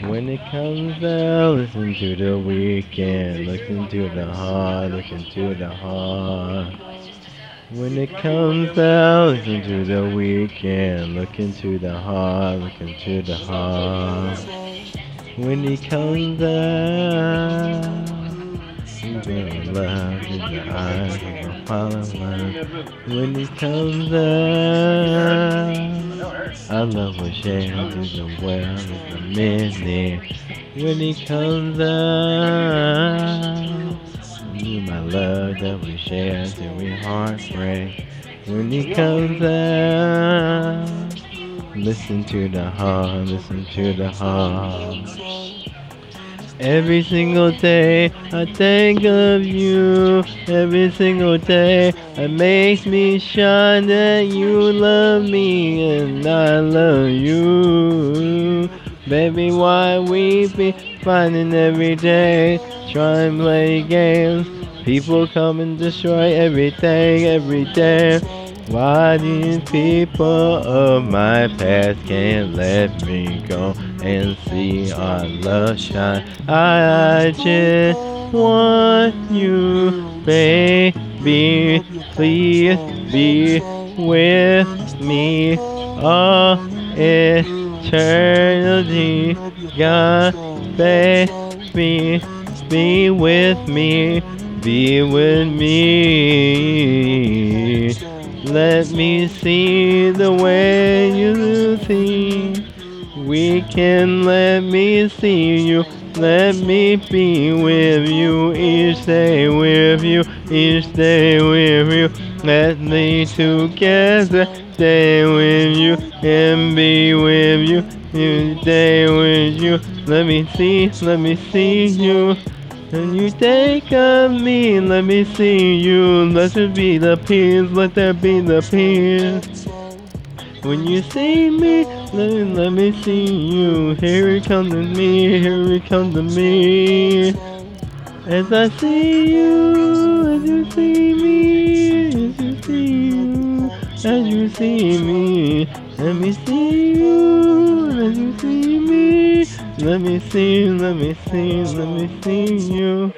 When it comes out, listen to the weekend. Listen to the heart, listen to the heart. When it comes out, listen to the weekend. Look into the heart, look into the heart. When it comes out, he's gonna love in the eyes, he's gonna fall in love. When he comes out. I love what shares is the well is the minute when he comes out. You my love that we share till we heartbreak. When he comes out, listen to the heart, listen to the heart. Every single day I think of you. Every single day it makes me shine that you love me and I love you. Baby, why we be fighting every day? Try and play games. People come and destroy everything every day. Why these people of my past can't let me go and see our love shine? I just want you, baby. Please be with me all eternity. God, baby, be with me, be with me. Let me see the way you see. We can let me see you. Let me be with you each day with you, each day with you. Let me together stay with you and be with you, each day with you. Let me see, let me see you. And you think of me, let me see you. Let it be the peace, let there be the peace. When you see me, let me, let me see you. Here it comes to me, here it comes to me. As I see you, as you see me, as you see you, as you see me. Let me see you, as you see me. Let me see, let me see, let me see you.